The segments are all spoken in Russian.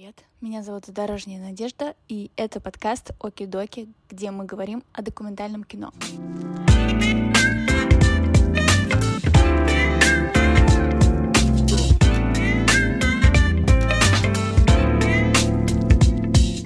привет! Меня зовут Дорожняя Надежда, и это подкаст Оки-Доки, где мы говорим о документальном кино.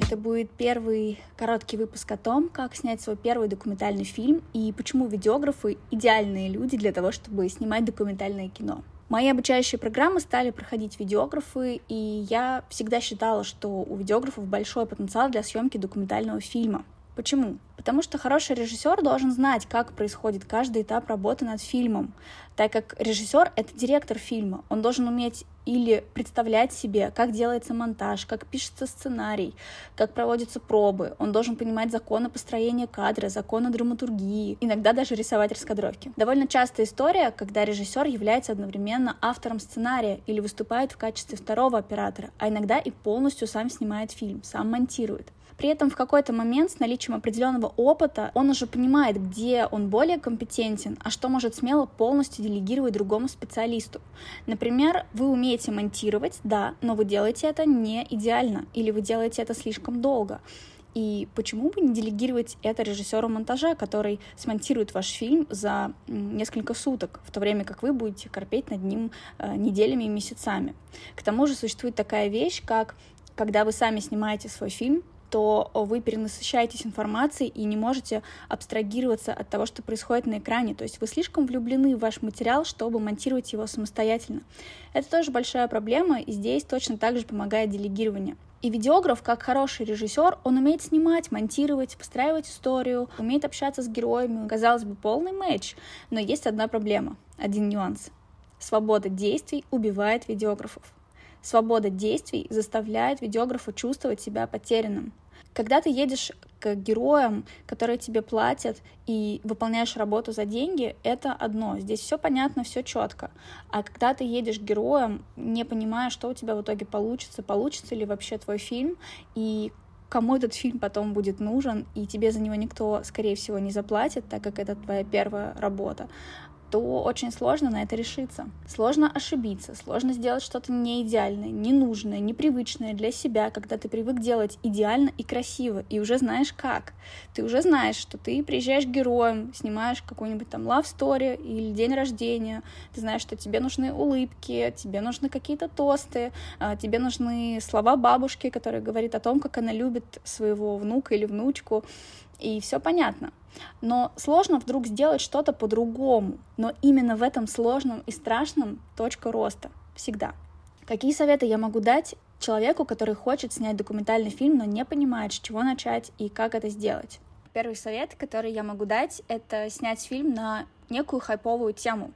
Это будет первый короткий выпуск о том, как снять свой первый документальный фильм и почему видеографы — идеальные люди для того, чтобы снимать документальное кино. Мои обучающие программы стали проходить видеографы, и я всегда считала, что у видеографов большой потенциал для съемки документального фильма. Почему? Потому что хороший режиссер должен знать, как происходит каждый этап работы над фильмом, так как режиссер — это директор фильма. Он должен уметь или представлять себе, как делается монтаж, как пишется сценарий, как проводятся пробы. Он должен понимать законы построения кадра, законы драматургии, иногда даже рисовать раскадровки. Довольно частая история, когда режиссер является одновременно автором сценария или выступает в качестве второго оператора, а иногда и полностью сам снимает фильм, сам монтирует. При этом в какой-то момент с наличием определенного опыта он уже понимает, где он более компетентен, а что может смело полностью делегировать другому специалисту. Например, вы умеете монтировать, да, но вы делаете это не идеально, или вы делаете это слишком долго. И почему бы не делегировать это режиссеру монтажа, который смонтирует ваш фильм за несколько суток, в то время как вы будете корпеть над ним э, неделями и месяцами. К тому же существует такая вещь, как когда вы сами снимаете свой фильм, то вы перенасыщаетесь информацией и не можете абстрагироваться от того, что происходит на экране. То есть вы слишком влюблены в ваш материал, чтобы монтировать его самостоятельно. Это тоже большая проблема, и здесь точно так же помогает делегирование. И видеограф, как хороший режиссер, он умеет снимать, монтировать, постраивать историю, умеет общаться с героями. Казалось бы, полный матч. Но есть одна проблема, один нюанс. Свобода действий убивает видеографов. Свобода действий заставляет видеографа чувствовать себя потерянным. Когда ты едешь к героям, которые тебе платят, и выполняешь работу за деньги, это одно. Здесь все понятно, все четко. А когда ты едешь к героям, не понимая, что у тебя в итоге получится, получится ли вообще твой фильм, и кому этот фильм потом будет нужен, и тебе за него никто, скорее всего, не заплатит, так как это твоя первая работа, то очень сложно на это решиться. Сложно ошибиться, сложно сделать что-то не идеальное, ненужное, непривычное для себя, когда ты привык делать идеально и красиво, и уже знаешь как. Ты уже знаешь, что ты приезжаешь к героям, снимаешь какую-нибудь там love story или день рождения, ты знаешь, что тебе нужны улыбки, тебе нужны какие-то тосты, а, тебе нужны слова бабушки, которая говорит о том, как она любит своего внука или внучку, и все понятно. Но сложно вдруг сделать что-то по-другому. Но именно в этом сложном и страшном точка роста. Всегда. Какие советы я могу дать человеку, который хочет снять документальный фильм, но не понимает, с чего начать и как это сделать? Первый совет, который я могу дать, это снять фильм на некую хайповую тему.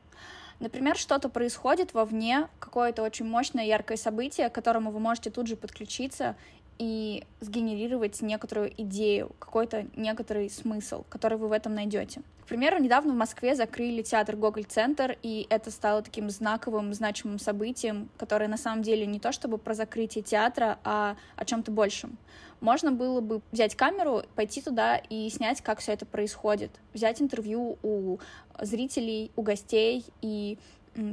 Например, что-то происходит вовне, какое-то очень мощное, яркое событие, к которому вы можете тут же подключиться и сгенерировать некоторую идею, какой-то некоторый смысл, который вы в этом найдете. Примеру, недавно в Москве закрыли театр Гоголь-центр, и это стало таким знаковым, значимым событием, которое на самом деле не то чтобы про закрытие театра, а о чем-то большем. Можно было бы взять камеру, пойти туда и снять, как все это происходит, взять интервью у зрителей, у гостей и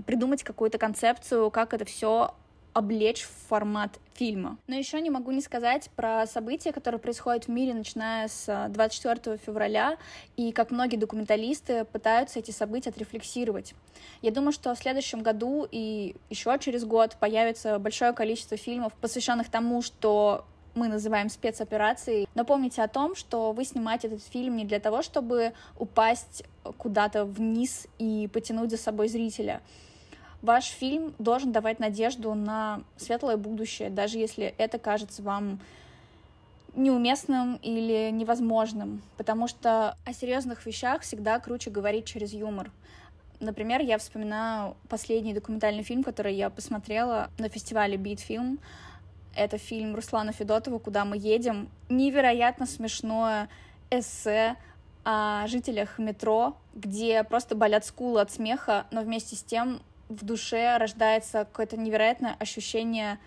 придумать какую-то концепцию, как это все облечь в формат фильма. Но еще не могу не сказать про события, которые происходят в мире, начиная с 24 февраля, и как многие документалисты пытаются эти события отрефлексировать. Я думаю, что в следующем году и еще через год появится большое количество фильмов, посвященных тому, что мы называем спецоперацией. Но помните о том, что вы снимаете этот фильм не для того, чтобы упасть куда-то вниз и потянуть за собой зрителя ваш фильм должен давать надежду на светлое будущее, даже если это кажется вам неуместным или невозможным, потому что о серьезных вещах всегда круче говорить через юмор. Например, я вспоминаю последний документальный фильм, который я посмотрела на фестивале Битфильм. Это фильм Руслана Федотова «Куда мы едем». Невероятно смешное эссе о жителях метро, где просто болят скулы от смеха, но вместе с тем в душе рождается какое-то невероятное ощущение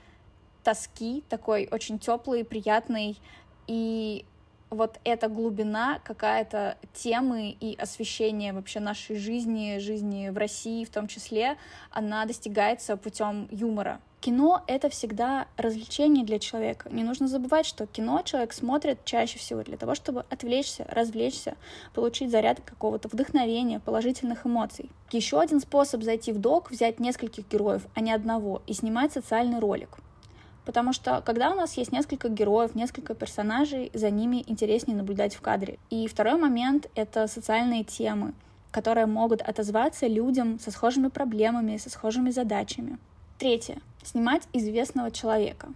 тоски, такой очень теплый, приятный, и вот эта глубина какая-то темы и освещения вообще нашей жизни, жизни в России в том числе, она достигается путем юмора. Кино — это всегда развлечение для человека. Не нужно забывать, что кино человек смотрит чаще всего для того, чтобы отвлечься, развлечься, получить заряд какого-то вдохновения, положительных эмоций. Еще один способ зайти в док — взять нескольких героев, а не одного, и снимать социальный ролик. Потому что когда у нас есть несколько героев, несколько персонажей, за ними интереснее наблюдать в кадре. И второй момент — это социальные темы, которые могут отозваться людям со схожими проблемами, со схожими задачами. Третье. Снимать известного человека.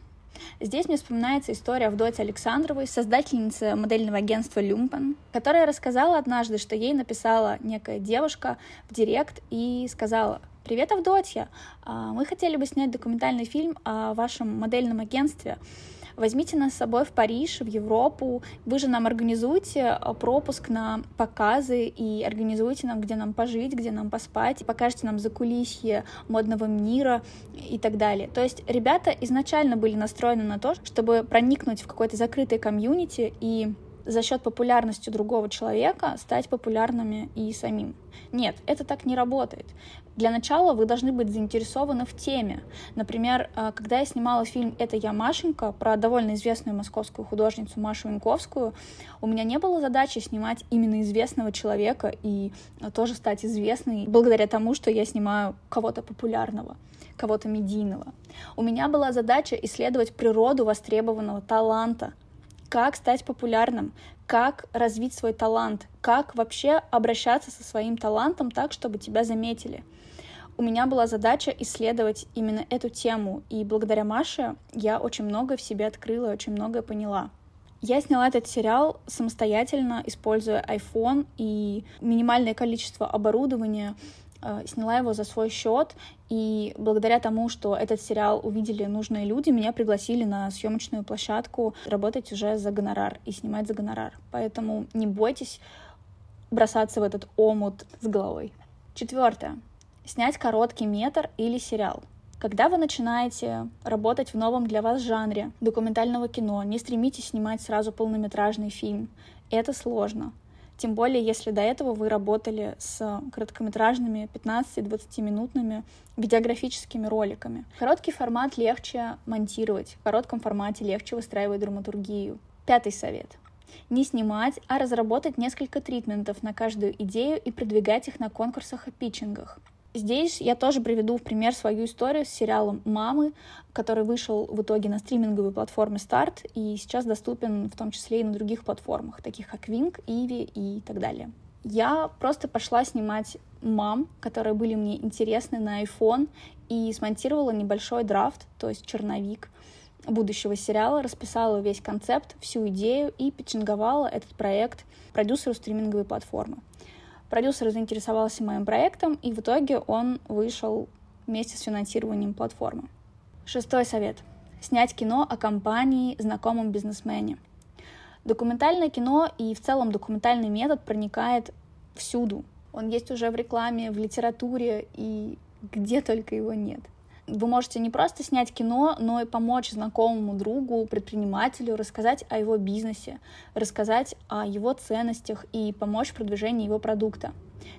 Здесь мне вспоминается история Авдоти Александровой, создательницы модельного агентства «Люмпен», которая рассказала однажды, что ей написала некая девушка в директ и сказала «Привет, Авдотья! А, мы хотели бы снять документальный фильм о вашем модельном агентстве возьмите нас с собой в Париж, в Европу, вы же нам организуете э, пропуск на показы и организуете нам, где нам пожить, где нам поспать, покажете нам закулисье модного мира и так далее. То есть ребята изначально были настроены на то, чтобы проникнуть в какой-то закрытый комьюнити и за счет популярности другого человека стать популярными и самим. Нет, это так не работает. Для начала вы должны быть заинтересованы в теме. Например, а, когда я снимала фильм «Это я, Машенька» про довольно известную московскую художницу Машу Винковскую, у меня не было задачи снимать именно известного человека и тоже стать известной благодаря тому, что я снимаю кого-то популярного, кого-то медийного. У меня была задача исследовать природу востребованного таланта, как стать популярным, как развить свой талант, как вообще обращаться со своим талантом так, чтобы тебя заметили. У меня была задача исследовать именно эту тему, и благодаря Маше я очень много в себе открыла, очень многое поняла. Я сняла этот сериал самостоятельно, используя iPhone и минимальное количество оборудования, сняла его за свой счет, и благодаря тому, что этот сериал увидели нужные люди, меня пригласили на съемочную площадку работать уже за гонорар и снимать за гонорар. Поэтому не бойтесь бросаться в этот омут с головой. Четвертое. Снять короткий метр или сериал. Когда вы начинаете работать в новом для вас жанре документального кино, не стремитесь снимать сразу полнометражный фильм. Это сложно. Тем более, если до этого вы работали с короткометражными 15-20-минутными видеографическими роликами. Короткий формат легче монтировать, в коротком формате легче выстраивать драматургию. Пятый совет. Не снимать, а разработать несколько тритментов на каждую идею и продвигать их на конкурсах и питчингах. Здесь я тоже приведу в пример свою историю с сериалом «Мамы», который вышел в итоге на стриминговой платформе «Старт» и сейчас доступен в том числе и на других платформах, таких как Wing, Иви и так далее. Я просто пошла снимать мам, которые были мне интересны на iPhone, и смонтировала небольшой драфт, то есть черновик будущего сериала, расписала весь концепт, всю идею и питчинговала этот проект продюсеру стриминговой платформы. Продюсер заинтересовался моим проектом, и в итоге он вышел вместе с финансированием платформы. Шестой совет. Снять кино о компании, знакомом бизнесмене. Документальное кино и в целом документальный метод проникает всюду. Он есть уже в рекламе, в литературе и где только его нет. Вы можете не просто снять кино, но и помочь знакомому другу, предпринимателю, рассказать о его бизнесе, рассказать о его ценностях и помочь в продвижении его продукта.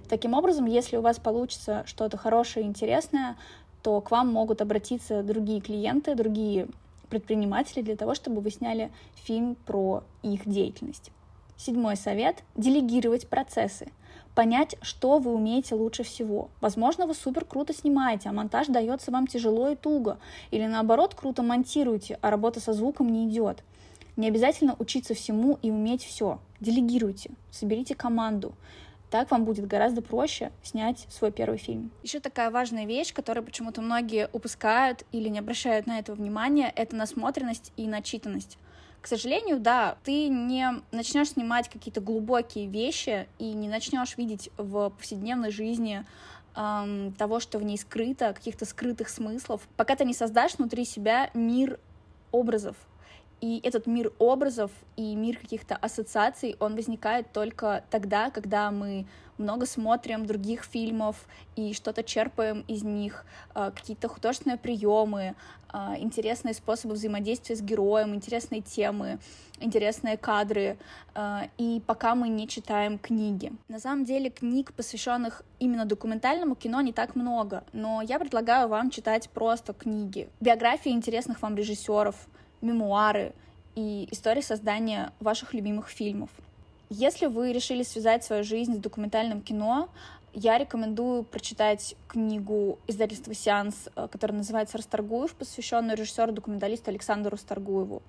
Таким образом, если у вас получится что-то хорошее и интересное, то к вам могут обратиться другие клиенты, другие предприниматели для того, чтобы вы сняли фильм про их деятельность. Седьмой совет — делегировать процессы понять, что вы умеете лучше всего. Возможно, вы супер круто снимаете, а монтаж дается вам тяжело и туго. Или наоборот, круто монтируете, а работа со звуком не идет. Не обязательно учиться всему и уметь все. Делегируйте, соберите команду. Так вам будет гораздо проще снять свой первый фильм. Еще такая важная вещь, которую почему-то многие упускают или не обращают на это внимания, это насмотренность и начитанность. К сожалению, да, ты не начнешь снимать какие-то глубокие вещи и не начнешь видеть в повседневной жизни эм, того, что в ней скрыто, каких-то скрытых смыслов, пока ты не создашь внутри себя мир образов. И этот мир образов и мир каких-то ассоциаций, он возникает только тогда, когда мы много смотрим других фильмов и что-то черпаем из них, а, какие-то художественные приемы, а, интересные способы взаимодействия с героем, интересные темы, интересные кадры, а, и пока мы не читаем книги. На самом деле книг, посвященных именно документальному кино, не так много, но я предлагаю вам читать просто книги, биографии интересных вам режиссеров, мемуары и истории создания ваших любимых фильмов. Если вы решили связать свою жизнь с документальным кино, я рекомендую прочитать книгу издательства «Сеанс», э, которая называется «Расторгуев», посвященную режиссеру-документалисту Александру Старгуеву.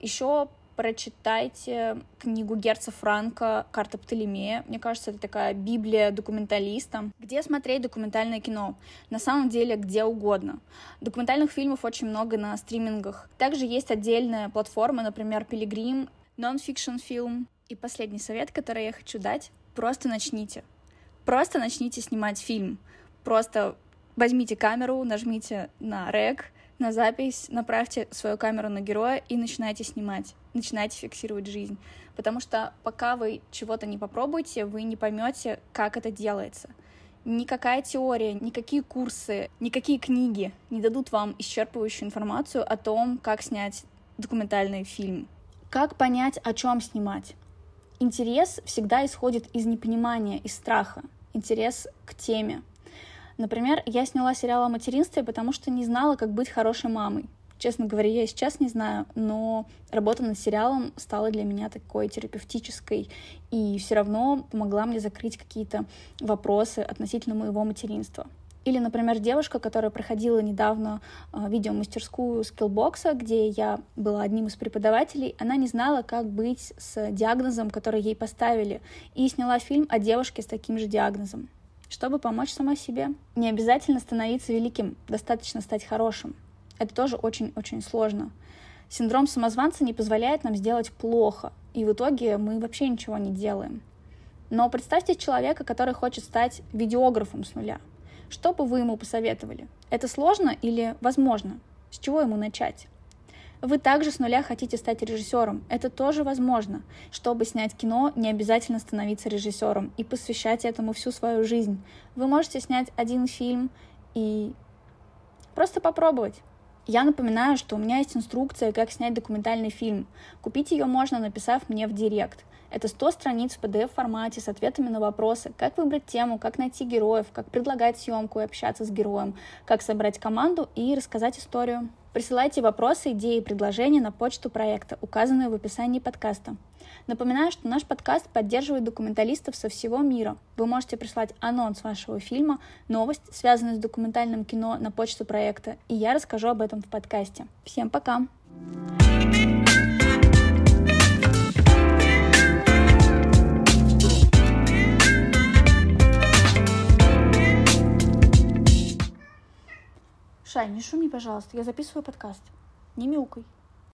Еще прочитайте книгу Герца Франка «Карта Птолемея». Мне кажется, это такая библия документалиста. Где смотреть документальное кино? На самом деле, где угодно. Документальных фильмов очень много на стримингах. Также есть отдельная платформа, например, Пилигрим, Non-Fiction Film, и последний совет, который я хочу дать, просто начните. Просто начните снимать фильм. Просто возьмите камеру, нажмите на рек, на запись, направьте свою камеру на героя и начинайте снимать. Начинайте фиксировать жизнь. Потому что пока вы чего-то не попробуете, вы не поймете, как это делается. Никакая теория, никакие курсы, никакие книги не дадут вам исчерпывающую информацию о том, как снять документальный фильм. Как понять, о чем снимать? Интерес всегда исходит из непонимания, из страха. Интерес к теме. Например, я сняла сериал о материнстве, потому что не знала, как быть хорошей мамой. Честно говоря, я сейчас не знаю, но работа над сериалом стала для меня такой терапевтической и все равно помогла мне закрыть какие-то вопросы относительно моего материнства. Или, например, девушка, которая проходила недавно э, видеомастерскую скиллбокса, где я была одним из преподавателей, она не знала, как быть с диагнозом, который ей поставили, и сняла фильм о девушке с таким же диагнозом, чтобы помочь самой себе. Не обязательно становиться великим, достаточно стать хорошим. Это тоже очень-очень сложно. Синдром самозванца не позволяет нам сделать плохо, и в итоге мы вообще ничего не делаем. Но представьте человека, который хочет стать видеографом с нуля — что бы вы ему посоветовали? Это сложно или возможно? С чего ему начать? Вы также с нуля хотите стать режиссером. Это тоже возможно. Чтобы снять кино, не обязательно становиться режиссером и посвящать этому всю свою жизнь. Вы можете снять один фильм и просто попробовать. Я напоминаю, что у меня есть инструкция, как снять документальный фильм. Купить ее можно, написав мне в директ. Это 100 страниц в PDF-формате с ответами на вопросы, как выбрать тему, как найти героев, как предлагать съемку и общаться с героем, как собрать команду и рассказать историю. Присылайте вопросы, идеи и предложения на почту проекта, указанную в описании подкаста. Напоминаю, что наш подкаст поддерживает документалистов со всего мира. Вы можете прислать анонс вашего фильма, новость, связанную с документальным кино на почту проекта, и я расскажу об этом в подкасте. Всем пока! Шай, не шуми, пожалуйста, я записываю подкаст. Не мяукай.